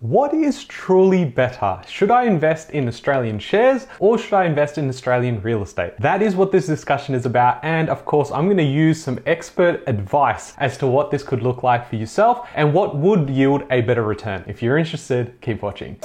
What is truly better? Should I invest in Australian shares or should I invest in Australian real estate? That is what this discussion is about. And of course, I'm going to use some expert advice as to what this could look like for yourself and what would yield a better return. If you're interested, keep watching.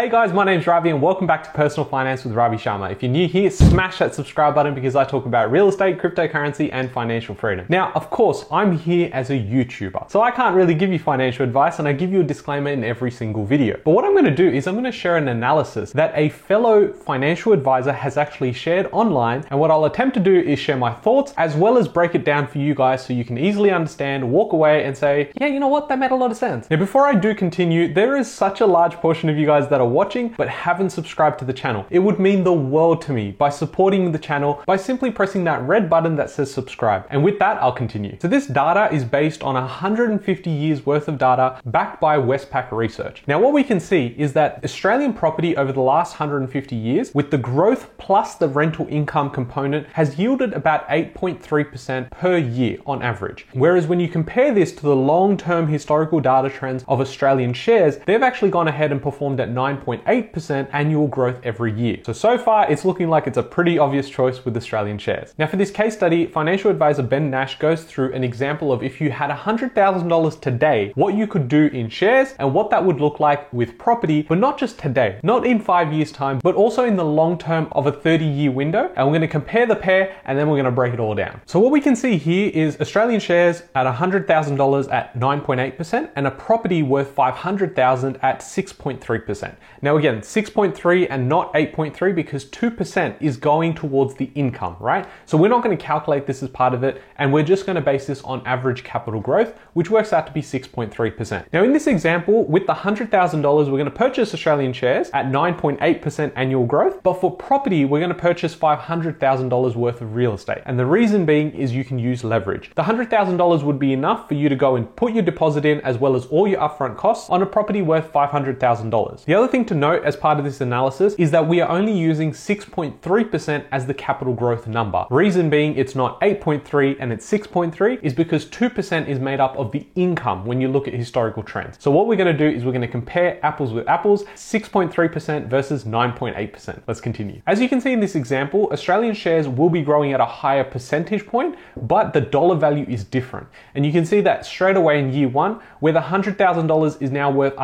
Hey guys, my name is Ravi and welcome back to Personal Finance with Ravi Sharma. If you're new here, smash that subscribe button because I talk about real estate, cryptocurrency, and financial freedom. Now, of course, I'm here as a YouTuber, so I can't really give you financial advice and I give you a disclaimer in every single video. But what I'm gonna do is I'm gonna share an analysis that a fellow financial advisor has actually shared online. And what I'll attempt to do is share my thoughts as well as break it down for you guys so you can easily understand, walk away, and say, yeah, you know what, that made a lot of sense. Now, before I do continue, there is such a large portion of you guys that are watching but haven't subscribed to the channel. It would mean the world to me by supporting the channel by simply pressing that red button that says subscribe. And with that, I'll continue. So this data is based on 150 years worth of data backed by Westpac Research. Now, what we can see is that Australian property over the last 150 years, with the growth plus the rental income component, has yielded about 8.3% per year on average. Whereas when you compare this to the long-term historical data trends of Australian shares, they've actually gone ahead and performed at 9.8 8% annual growth every year. So, so far, it's looking like it's a pretty obvious choice with Australian shares. Now, for this case study, financial advisor Ben Nash goes through an example of if you had $100,000 today, what you could do in shares and what that would look like with property, but not just today, not in five years' time, but also in the long term of a 30 year window. And we're going to compare the pair and then we're going to break it all down. So, what we can see here is Australian shares at $100,000 at 9.8% and a property worth 500,000 dollars at 6.3%. Now, again, 6.3 and not 8.3 because 2% is going towards the income, right? So we're not going to calculate this as part of it and we're just going to base this on average capital growth, which works out to be 6.3%. Now in this example, with the $100,000, we're going to purchase Australian shares at 9.8% annual growth, but for property, we're going to purchase $500,000 worth of real estate. And the reason being is you can use leverage. The $100,000 would be enough for you to go and put your deposit in as well as all your upfront costs on a property worth $500,000. The other thing to note as part of this analysis is that we are only using 6.3% as the capital growth number. Reason being it's not 8.3 and it's 6.3 is because 2% is made up of the income when you look at historical trends. So what we're going to do is we're going to compare apples with apples, 6.3% versus 9.8%. Let's continue. As you can see in this example, Australian shares will be growing at a higher percentage point, but the dollar value is different. And you can see that straight away in year one, where the $100,000 is now worth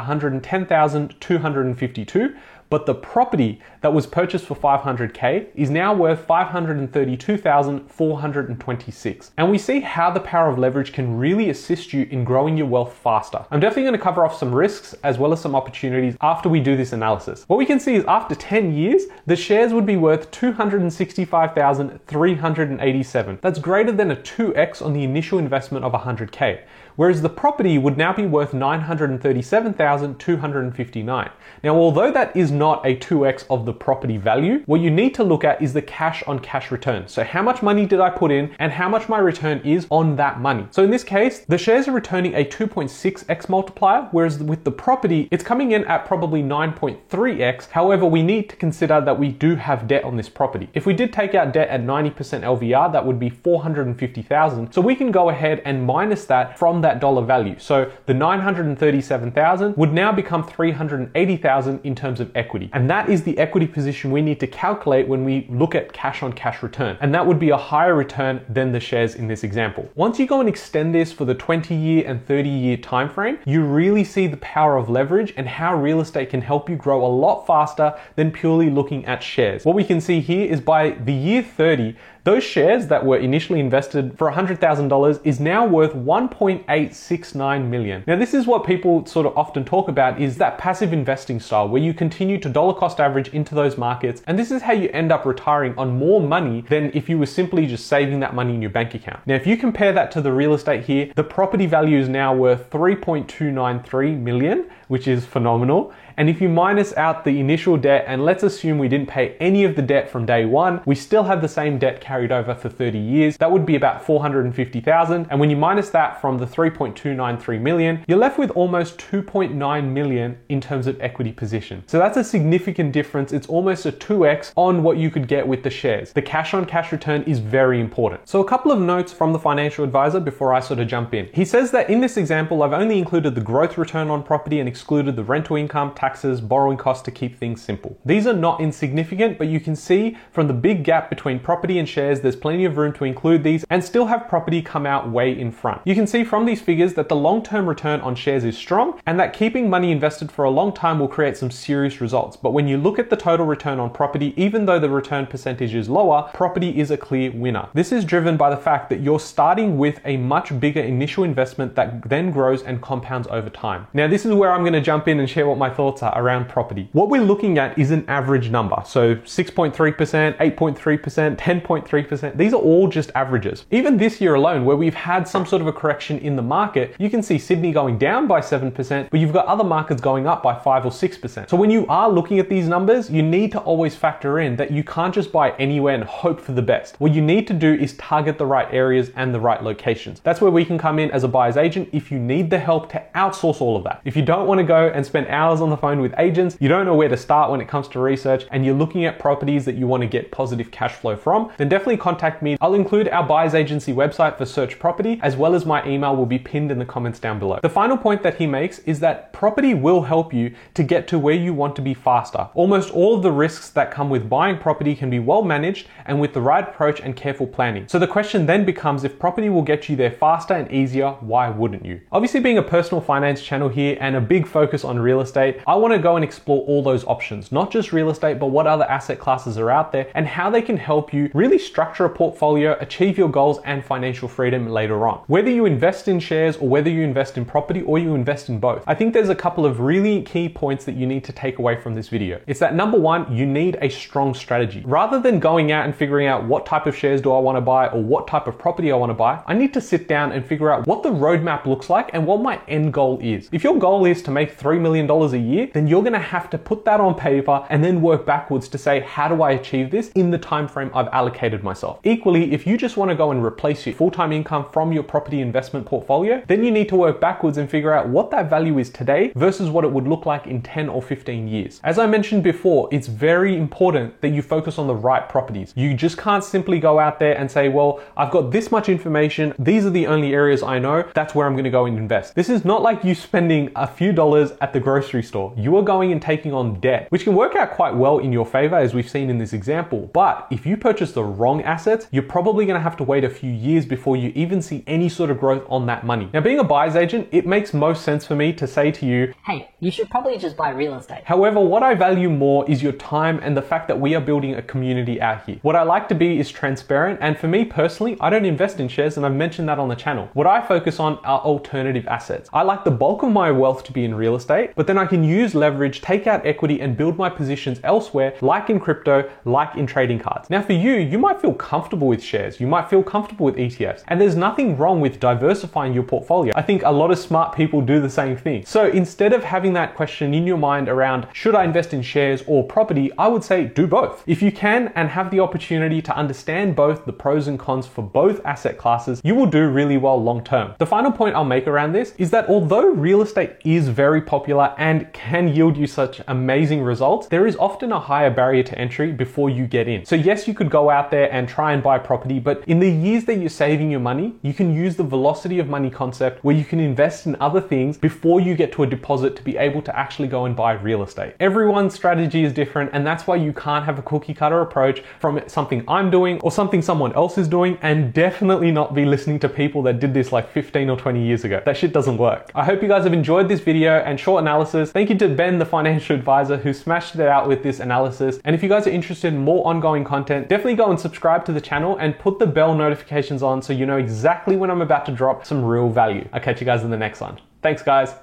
110,252 but the property that was purchased for 500k is now worth 532,426. And we see how the power of leverage can really assist you in growing your wealth faster. I'm definitely going to cover off some risks as well as some opportunities after we do this analysis. What we can see is after 10 years, the shares would be worth 265,387. That's greater than a 2x on the initial investment of 100k whereas the property would now be worth 937,259. Now, although that is not a 2x of the property value, what you need to look at is the cash on cash return. So how much money did I put in and how much my return is on that money. So in this case, the shares are returning a 2.6x multiplier, whereas with the property, it's coming in at probably 9.3x. However, we need to consider that we do have debt on this property. If we did take out debt at 90% LVR, that would be 450,000. So we can go ahead and minus that from that dollar value. So the 937,000 would now become 380,000 in terms of equity. And that is the equity position we need to calculate when we look at cash on cash return. And that would be a higher return than the shares in this example. Once you go and extend this for the 20 year and 30 year time frame, you really see the power of leverage and how real estate can help you grow a lot faster than purely looking at shares. What we can see here is by the year 30, those shares that were initially invested for $100,000 is now worth 1.869 million. Now this is what people sort of often talk about is that passive investing style where you continue to dollar cost average into those markets and this is how you end up retiring on more money than if you were simply just saving that money in your bank account. Now if you compare that to the real estate here, the property value is now worth 3.293 million, which is phenomenal. And if you minus out the initial debt and let's assume we didn't pay any of the debt from day one, we still have the same debt carry carried over for 30 years, that would be about 450,000. And when you minus that from the 3.293 million, you're left with almost 2.9 million in terms of equity position. So that's a significant difference. It's almost a 2x on what you could get with the shares. The cash on cash return is very important. So a couple of notes from the financial advisor before I sort of jump in. He says that in this example, I've only included the growth return on property and excluded the rental income, taxes, borrowing costs to keep things simple. These are not insignificant, but you can see from the big gap between property and shares, there's plenty of room to include these and still have property come out way in front. You can see from these figures that the long-term return on shares is strong and that keeping money invested for a long time will create some serious results. But when you look at the total return on property, even though the return percentage is lower, property is a clear winner. This is driven by the fact that you're starting with a much bigger initial investment that then grows and compounds over time. Now, this is where I'm going to jump in and share what my thoughts are around property. What we're looking at is an average number. So 6.3%, 8.3%, 10.3%. These are all just averages. Even this year alone, where we've had some sort of a correction in the market, you can see Sydney going down by 7%, but you've got other markets going up by 5 or 6%. So when you are looking at these numbers, you need to always factor in that you can't just buy anywhere and hope for the best. What you need to do is target the right areas and the right locations. That's where we can come in as a buyer's agent if you need the help to outsource all of that. If you don't want to go and spend hours on the phone with agents, you don't know where to start when it comes to research, and you're looking at properties that you want to get positive cash flow from, then definitely contact me. I'll include our buyer's agency website for search property, as well as my email will be pinned in the comments down below. The final point that he makes is that property will help you to get to where you want to be faster. Almost all of the risks that come with buying property can be well managed and with the right approach and careful planning. So the question then becomes if property will get you there faster and easier, why wouldn't you? Obviously, being a personal finance channel here and a big focus on real estate, I want to go and explore all those options, not just real estate, but what other asset classes are out there and how they can help you really structure a portfolio, achieve your goals and financial freedom later on. Whether you invest in shares or whether you invest in property or you invest in both, I think there's a couple of really key points that you need to take away from this video. It's that number one, you need a strong strategy. Rather than going out and figuring out what type of shares do I want to buy or what type of property I want to buy, I need to sit down and figure out what the roadmap looks like and what my end goal is. If your goal is to make $3 million a year, then you're going to have to put that on paper and then work backwards to say, how do I achieve this in the time frame I've allocated myself? Equally, if you just want to go and replace your full-time income from your property investment portfolio, then you need to work backwards and figure out what that value is today versus what it would look like in 10 or 15 years. As I mentioned before, it's very important that you focus on the right properties. You just can't simply go out there and say, well, I've got this much information. These are the only areas I know. That's where I'm going to go and invest. This is not like you spending a few dollars at the grocery store. You are going and taking on debt, which can work out quite well in your favor, as we've seen in this example. But if you purchase the wrong assets, you're probably going to have to wait a few years before you even see any sort of growth on that money. Now, being a buyer's agent, it makes most sense for me to say to you, hey, you should probably just buy real estate. However, what I value more is your time and the fact that we are building a community out here. What I like to be is transparent, and for me personally, I don't invest in shares, and I've mentioned that on the channel. What I focus on are alternative assets. I like the bulk of my wealth to be in real estate, but then I can use leverage, take out equity, and build my positions elsewhere, like in crypto, like in trading cards. Now, for you, you might feel comfortable with shares, you might feel comfortable with ETFs, and there's nothing wrong with diversifying your portfolio. I think a lot of smart people do the same thing. So instead of having that question in your mind around should I invest in shares or property, I would say do both. If you can and have the opportunity to understand both the pros and cons for both asset classes, you will do really well long term. The final point I'll make around this is that although real estate is very popular and can yield you such amazing results, there is often a higher barrier to entry before you get in. So yes, you could go out there and try and buy property, but in the years that you're saving your money, you can use the velocity of money concept where you can invest in other things before you get to a deposit to be able to actually go and buy real estate. Everyone's strategy is different, and that's why you can't have a cookie cutter approach from something I'm doing or something someone else is doing, and definitely not be listening to people that did this like 15 or 20 years ago. That shit doesn't work. I hope you guys have enjoyed this video and short analysis. Thank you to Ben, the financial advisor, who smashed it out with this analysis. And if you guys are interested in more ongoing content, definitely go and subscribe to the channel and put the bell notifications on so you know exactly when I'm about to drop some real value. I'll catch you guys in the next one. Thanks, guys.